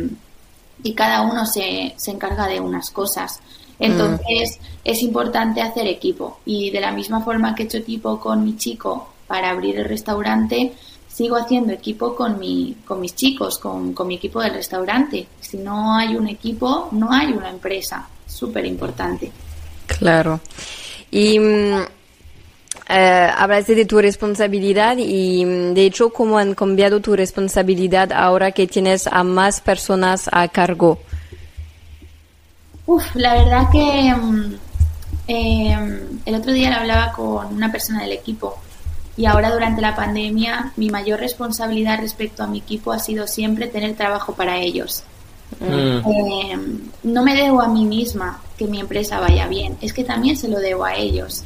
S3: y cada uno se, se encarga de unas cosas. Entonces es importante hacer equipo y de la misma forma que he hecho equipo con mi chico para abrir el restaurante, sigo haciendo equipo con, mi, con mis chicos, con, con mi equipo del restaurante. Si no hay un equipo, no hay una empresa. Súper importante.
S2: Claro. Y mm, eh, hablaste de tu responsabilidad y mm, de hecho cómo han cambiado tu responsabilidad ahora que tienes a más personas a cargo.
S3: Uf, la verdad que mm, em, el otro día lo hablaba con una persona del equipo y ahora durante la pandemia mi mayor responsabilidad respecto a mi equipo ha sido siempre tener trabajo para ellos. Mm. Em, no me debo a mí misma que mi empresa vaya bien, es que también se lo debo a ellos,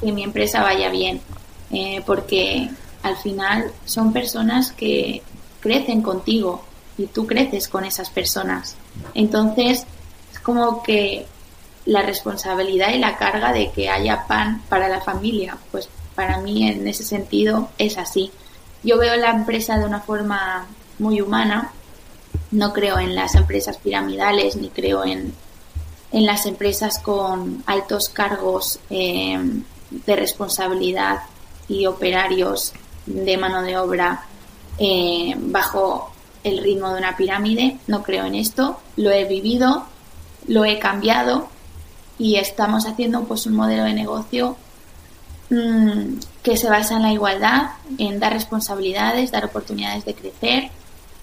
S3: que mi empresa vaya bien, eh, porque al final son personas que crecen contigo y tú creces con esas personas. Entonces, como que la responsabilidad y la carga de que haya pan para la familia, pues para mí en ese sentido es así. Yo veo la empresa de una forma muy humana, no creo en las empresas piramidales ni creo en, en las empresas con altos cargos eh, de responsabilidad y operarios de mano de obra eh, bajo el ritmo de una pirámide. No creo en esto, lo he vivido, lo he cambiado y estamos haciendo pues un modelo de negocio mm, que se basa en la igualdad, en dar responsabilidades, dar oportunidades de crecer,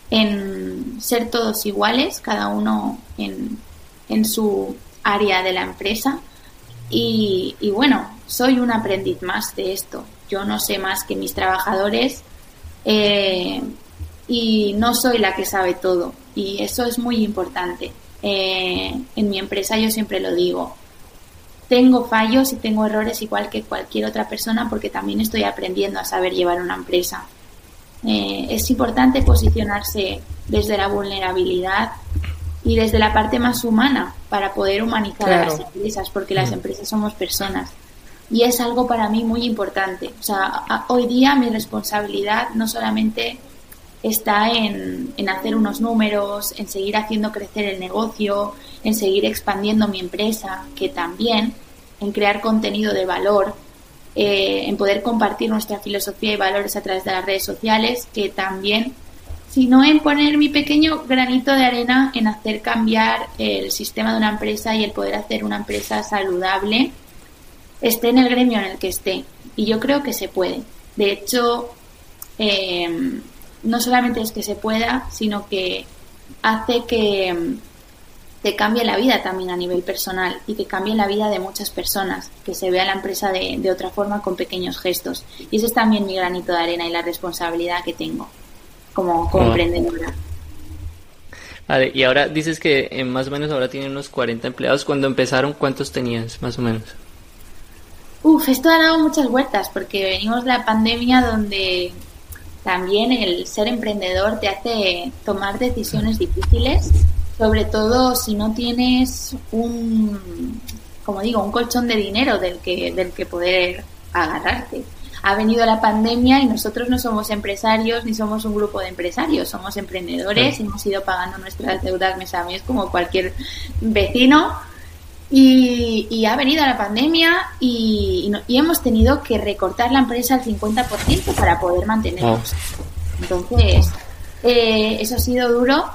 S3: en ser todos iguales, cada uno en, en su área de la empresa. Y, bueno, soy un aprendiz más de esto. Yo no sé más que mis trabajadores eh, y no soy la que sabe todo. Y eso es muy importante. Eh, en mi empresa yo siempre lo digo. Tengo fallos y tengo errores igual que cualquier otra persona porque también estoy aprendiendo a saber llevar una empresa. Eh, es importante posicionarse desde la vulnerabilidad y desde la parte más humana para poder humanizar a las empresas, porque las mm. empresas somos personas. Y es algo para mí muy importante. O sea, hoy día mi responsabilidad no solamente está en, en, hacer unos números, en seguir haciendo crecer el negocio, en seguir expandiendo mi empresa, que también en crear contenido de valor, eh, en poder compartir nuestra filosofía y valores a través de las redes sociales, que también, sino en poner mi pequeño granito de arena en hacer cambiar el sistema de una empresa y el poder hacer una empresa saludable, esté en el gremio en el que esté. Y yo creo que se puede. De hecho, eh, no solamente es que se pueda, sino que hace que mm, te cambie la vida también a nivel personal y que cambie la vida de muchas personas, que se vea la empresa de, de otra forma con pequeños gestos. Y ese es también mi granito de arena y la responsabilidad que tengo como, como emprendedora.
S1: Vale, y ahora dices que eh, más o menos ahora tienen unos 40 empleados. Cuando empezaron, ¿cuántos tenías más o menos?
S3: Uf, esto ha dado muchas vueltas porque venimos de la pandemia donde también el ser emprendedor te hace tomar decisiones difíciles, sobre todo si no tienes un, como digo, un colchón de dinero del que, del que poder agarrarte. Ha venido la pandemia y nosotros no somos empresarios ni somos un grupo de empresarios, somos emprendedores y hemos ido pagando nuestras deudas mes a mes como cualquier vecino y, ha venido la pandemia y, hemos tenido que recortar la empresa al 50% para poder mantenernos. Oh. Entonces, eh, eso ha sido duro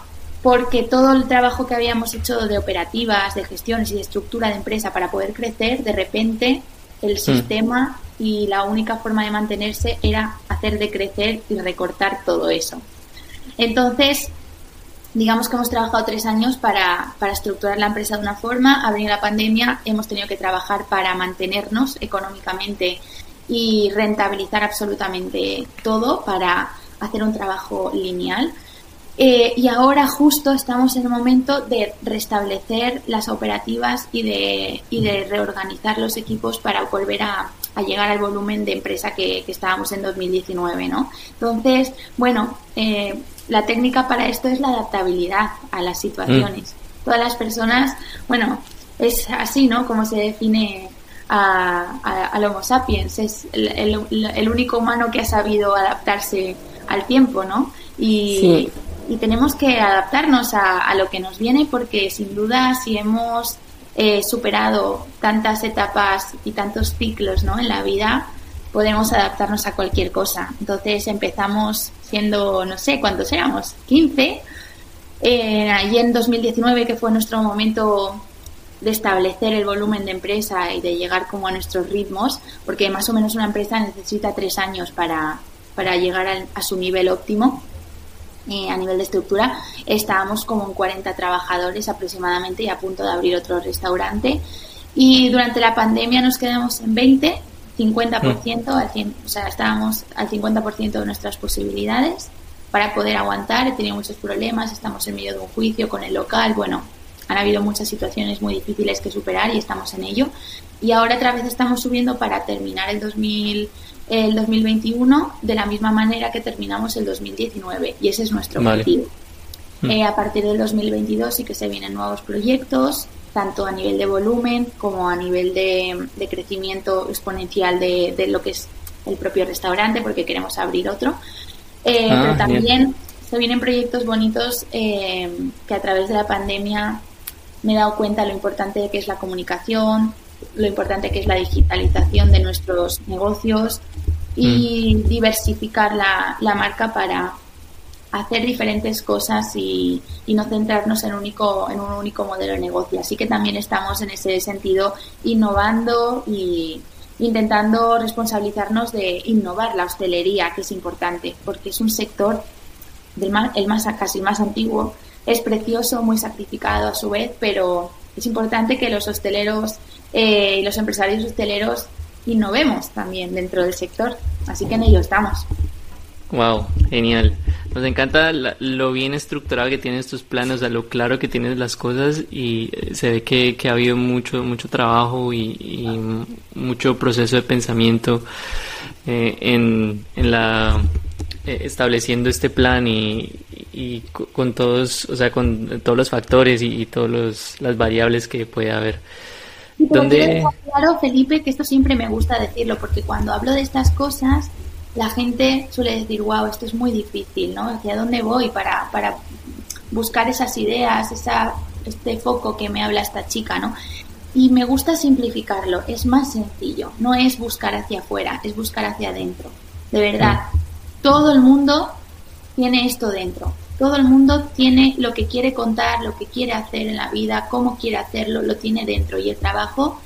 S3: porque todo el trabajo que habíamos hecho de operativas, de gestiones y de estructura de empresa para poder crecer, de repente el hmm. sistema y la única forma de mantenerse era hacer de crecer y recortar todo eso. Entonces, digamos que hemos trabajado tres años para, para estructurar la empresa de una forma. A venir la pandemia hemos tenido que trabajar para mantenernos económicamente y rentabilizar absolutamente todo para hacer un trabajo lineal. Eh, y ahora justo estamos en el momento de restablecer las operativas y de, y de reorganizar los equipos para volver a, a llegar al volumen de empresa que, que, estábamos en 2019, ¿no? Entonces, bueno, eh, la técnica para esto es la adaptabilidad a las situaciones. Mm. Todas las personas, bueno, es así, ¿no? Como se define a, al Homo sapiens. Es el, único humano que ha sabido adaptarse al tiempo, ¿no? Y, tenemos que adaptarnos a, lo que nos viene porque sin duda si hemos eh, superado tantas etapas y tantos ciclos ¿no? en la vida, podemos adaptarnos a cualquier cosa. Entonces empezamos siendo, no sé, ¿cuántos éramos? 15. Eh, allí en 2019, que fue nuestro momento de establecer el volumen de empresa y de llegar como a nuestros ritmos, porque más o menos una empresa necesita tres años para, para llegar a, su nivel óptimo. Eh, a nivel de estructura, estábamos como en 40 trabajadores aproximadamente y a punto de abrir otro restaurante. Y durante la pandemia nos quedamos en 20, 50%, al o sea, estábamos al 50% de nuestras posibilidades para poder aguantar. He tenido muchos problemas, estamos en medio de un juicio con el local, bueno, han habido muchas situaciones muy difíciles que superar y estamos en ello. Y ahora otra vez estamos subiendo para terminar el, 2000, el 2021 de la misma manera que terminamos el 2019 y ese es nuestro objetivo. Mm. Eh, a partir del 2022 sí que se vienen nuevos proyectos, tanto a nivel de volumen como a nivel de, crecimiento exponencial de, lo que es el propio restaurante, porque queremos abrir otro. Eh, ah, pero también se vienen proyectos bonitos eh, que a través de la pandemia me he dado cuenta lo importante que es la comunicación, lo importante que es la digitalización de nuestros negocios y mm. diversificar la, la, marca para hacer diferentes cosas y, y, no centrarnos en, único, en un único modelo de negocio. Así que también estamos en ese sentido innovando y intentando responsabilizarnos de innovar la hostelería, que es importante, porque es un sector del más, el más casi más antiguo es precioso, muy sacrificado a su vez, pero es importante que los hosteleros eh, y los empresarios hosteleros innovemos también dentro del sector. Así que en ello estamos.
S1: Wow, genial. Nos encanta lo bien estructurado que tienes tus planes, a lo claro que tienes las cosas y eh, se ve que, ha habido mucho mucho trabajo y, mucho proceso de pensamiento eh, en, en la eh, estableciendo este plan y, con todos, o sea, con todos los factores y, todas las variables que puede haber.
S3: Claro, Felipe, que esto siempre me gusta decirlo, porque cuando hablo de estas cosas, la gente suele decir, wow, esto es muy difícil, ¿no? ¿Hacia dónde voy para, para buscar esas ideas, esa, este foco que me habla esta chica, ¿no? Y me gusta simplificarlo, es más sencillo, no es buscar hacia afuera, es buscar hacia adentro. De verdad, todo el mundo tiene esto dentro. Todo el mundo tiene lo que quiere contar, lo que quiere hacer en la vida, cómo quiere hacerlo, lo tiene dentro. Y el trabajo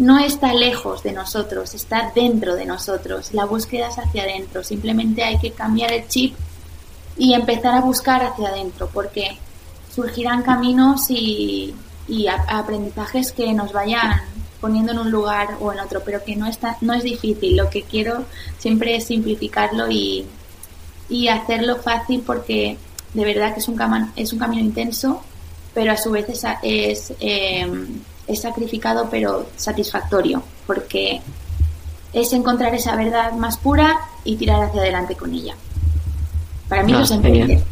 S3: no está lejos de nosotros, está dentro de nosotros. La búsqueda es hacia adentro. Simplemente hay que cambiar el chip y empezar a buscar hacia adentro, porque surgirán caminos y, aprendizajes que nos vayan poniendo en un lugar o en otro, pero que no está, no es difícil. Lo que quiero siempre es simplificarlo y, y hacerlo fácil porque de verdad que es un, camino, es un camino intenso, pero a su vez es, es, em, es sacrificado pero satisfactorio, porque es encontrar esa verdad más pura y tirar hacia adelante con ella. Para mí no, es
S1: genial.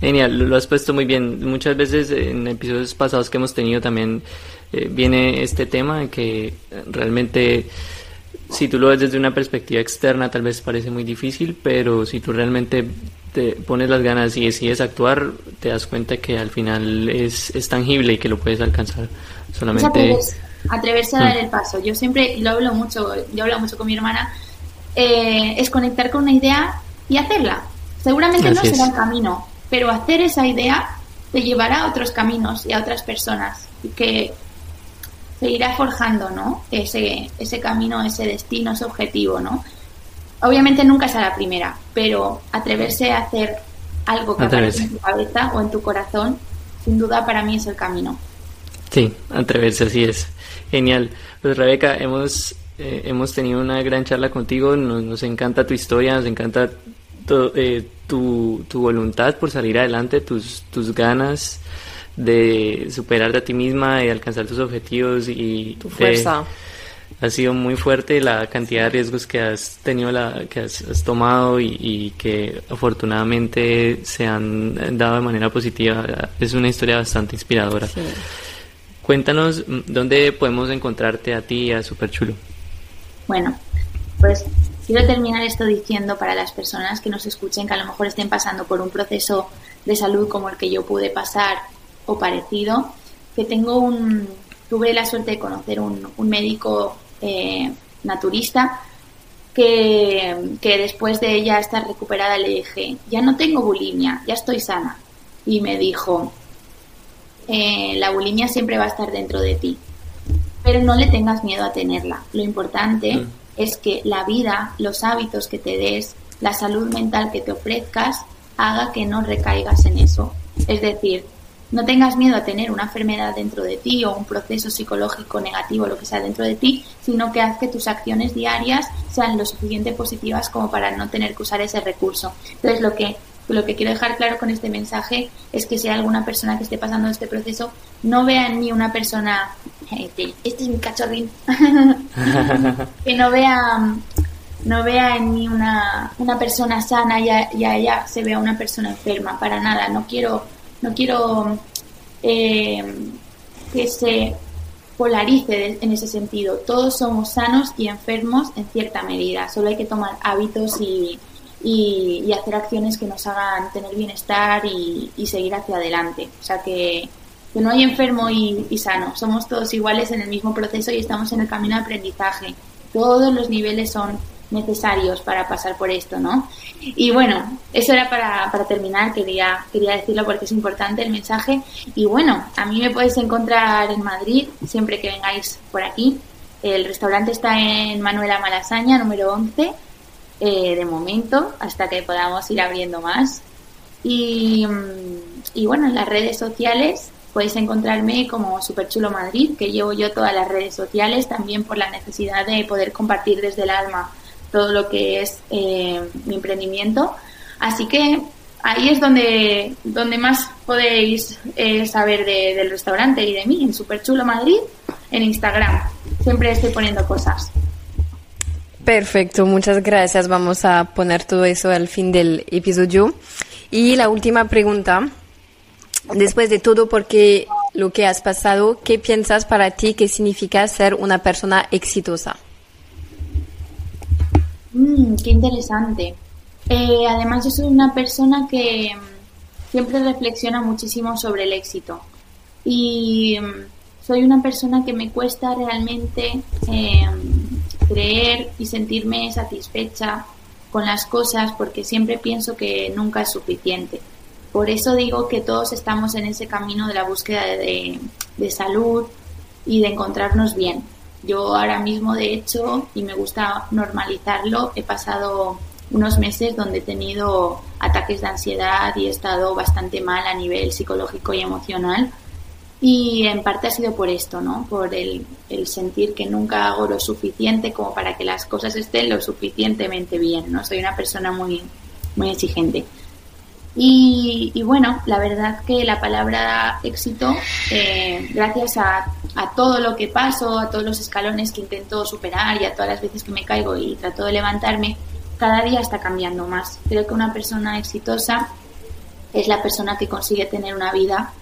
S1: genial, lo has puesto muy bien. Muchas veces en episodios pasados que hemos tenido también eh, viene este tema que realmente si tú lo ves desde una perspectiva externa tal vez parece muy difícil, pero si tú realmente te pones las ganas y decides actuar, te das cuenta que al final es, es tangible y que lo puedes alcanzar. Solamente...
S3: atreverse, a dar mm. el paso. Yo siempre lo hablo mucho, yo hablo mucho con mi hermana, eh, es conectar con una idea y hacerla. Seguramente no será el camino, pero hacer esa idea te llevará a otros caminos y a otras personas que se irá forjando, ¿no? Ese, ese camino, ese destino, ese objetivo, ¿no? Obviamente nunca será la primera, pero atreverse a hacer algo que aparece en tu cabeza o en tu corazón, sin duda para mí es el camino.
S1: Sí, atreverse, así es. Genial. Pues Rebeca, hemos, eh, hemos tenido una gran charla contigo, nos, nos encanta tu historia, nos encanta eh, tu, tu voluntad por salir adelante, tus, tus ganas de superarte a ti misma y alcanzar tus objetivos y
S2: tu fuerza.
S1: ha sido muy fuerte la cantidad de riesgos que has tenido, la, que has, tomado y, que afortunadamente se han dado de manera positiva. Es una historia bastante inspiradora. Cuéntanos mm, dónde podemos encontrarte a ti y a Superchulo.
S3: Bueno, pues quiero terminar esto diciendo para las personas que nos escuchen que a lo mejor estén pasando por un proceso de salud como el que yo pude pasar o parecido, que tengo un, tuve la suerte de conocer un, un médico eh, naturista que, que, después de ella estar recuperada le dije, ya no tengo bulimia, ya estoy sana. Y me dijo, eh, la bulimia siempre va a estar dentro de ti, pero no le tengas miedo a tenerla. Lo importante mm. es que la vida, los hábitos que te des, la salud mental que te ofrezcas, haga que no recaigas en eso. Es decir, no tengas miedo a tener una enfermedad dentro de ti o un proceso psicológico negativo, lo que sea dentro de ti, sino que haz que tus acciones diarias sean lo suficiente positivas como para no tener que usar ese recurso. Entonces, lo que, lo que quiero dejar claro con este mensaje es que si hay alguna persona que esté pasando este proceso, no vea en mí una persona, este, este es mi cachorrín, que no vea no vea en mí una, una persona sana y a, y a ella se vea una persona enferma, para nada. No quiero no quiero eh, que se polarice en ese sentido. Todos somos sanos y enfermos en cierta medida. Solo hay que tomar hábitos y, hacer acciones que nos hagan tener bienestar y, seguir hacia adelante. O sea que, no hay enfermo y, y, sano. Somos todos iguales en el mismo proceso y estamos en el camino de aprendizaje. Todos los niveles son necesarios para pasar por esto, ¿no? Y bueno, eso era para, para terminar, quería, quería decirlo porque es importante el mensaje. Y bueno, a mí me podéis encontrar en Madrid siempre que vengáis por aquí. El restaurante está en Manuela Malasaña, número 11, eh, de momento, hasta que podamos ir abriendo más. Y, y bueno, en las redes sociales podéis encontrarme como Superchulo Madrid, que llevo yo todas las redes sociales, también por la necesidad de poder compartir desde el alma todo lo que es eh, mi emprendimiento. Así que ahí es donde, donde más podéis eh, saber del restaurante y de mí, en Superchulo Madrid, en Instagram. Siempre estoy poniendo cosas.
S2: Perfecto, muchas gracias. Vamos a poner todo eso al fin del episodio. Y la última pregunta, después de todo, porque lo que has pasado, ¿qué piensas para ti que significa ser una persona exitosa?
S3: Mm, qué interesante. Eh, además, yo soy una persona que mm, siempre reflexiona muchísimo sobre el éxito. Y mm, soy una persona que me cuesta realmente em, creer y sentirme satisfecha con las cosas porque siempre pienso que nunca es suficiente. Por eso digo que todos estamos en ese camino de la búsqueda de salud y de encontrarnos bien. Yo ahora mismo, de hecho, y me gusta normalizarlo, he pasado unos meses donde he tenido ataques de ansiedad y he estado bastante mal a nivel psicológico y emocional. Y en parte ha sido por esto, ¿no? Por el, sentir que nunca hago lo suficiente como para que las cosas estén lo suficientemente bien, ¿no? Soy una persona muy, muy exigente. Y, bueno, la verdad que la palabra éxito, eh, gracias a, a, todo lo que paso, a todos los escalones que intento superar y a todas las veces que me caigo y trato de levantarme, cada día está cambiando más. Creo que una persona exitosa es la persona que consigue tener una vida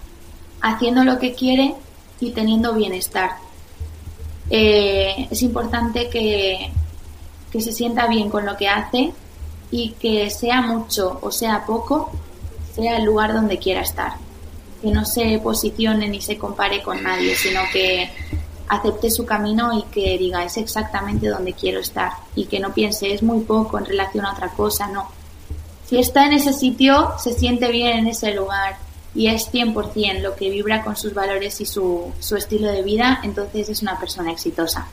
S3: haciendo lo que quiere y teniendo bienestar. Eh, es importante que, que se sienta bien con lo que hace y que sea mucho o sea poco, sea el lugar donde quiera estar. Que no se posicione ni se compare con nadie, sino que acepte su camino y que diga es exactamente donde quiero estar y que no piense es muy poco en relación a otra cosa, no. Si está en ese sitio, se siente bien en ese lugar y es 100% lo que vibra con sus valores y su, su estilo de vida, entonces es una persona exitosa,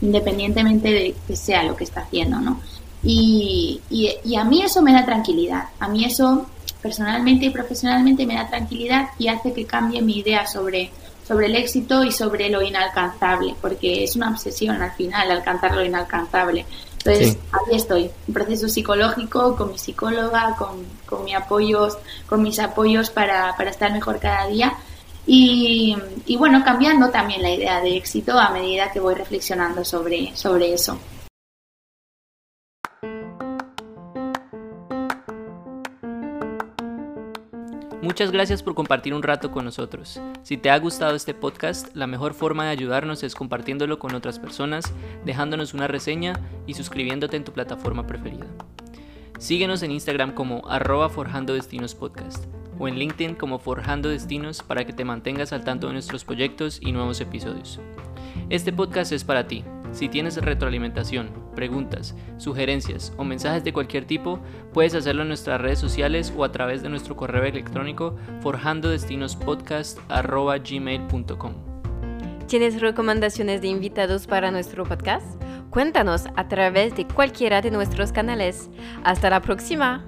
S3: independientemente de que sea lo que está haciendo, ¿no? Y, y, a mí eso me da tranquilidad. A mí eso personalmente y profesionalmente me da tranquilidad y hace que cambie mi idea sobre, sobre el éxito y sobre lo inalcanzable, porque es una obsesión al final alcanzar lo inalcanzable. Entonces, ahí estoy, un proceso psicológico con mi psicóloga, con, con, mi apoyos, con mis apoyos para, para estar mejor cada día. Y, y, bueno, cambiando también la idea de éxito a medida que voy reflexionando sobre, sobre eso.
S1: Muchas gracias por compartir un rato con nosotros. Si te ha gustado este podcast, la mejor forma de ayudarnos es compartiéndolo con otras personas, dejándonos una reseña y suscribiéndote en tu plataforma preferida. Síguenos en Instagram como arroba Podcast o en LinkedIn como Forjando Destinos para que te mantengas al tanto de nuestros proyectos y nuevos episodios. Este podcast es para ti. Si tienes retroalimentación, preguntas, sugerencias o mensajes de cualquier tipo, puedes hacerlo en nuestras redes sociales o a través de nuestro correo electrónico forjandodestinospodcast.gmail.com
S4: ¿Tienes recomendaciones de invitados para nuestro podcast? Cuéntanos a través de cualquiera de nuestros canales. Hasta la próxima.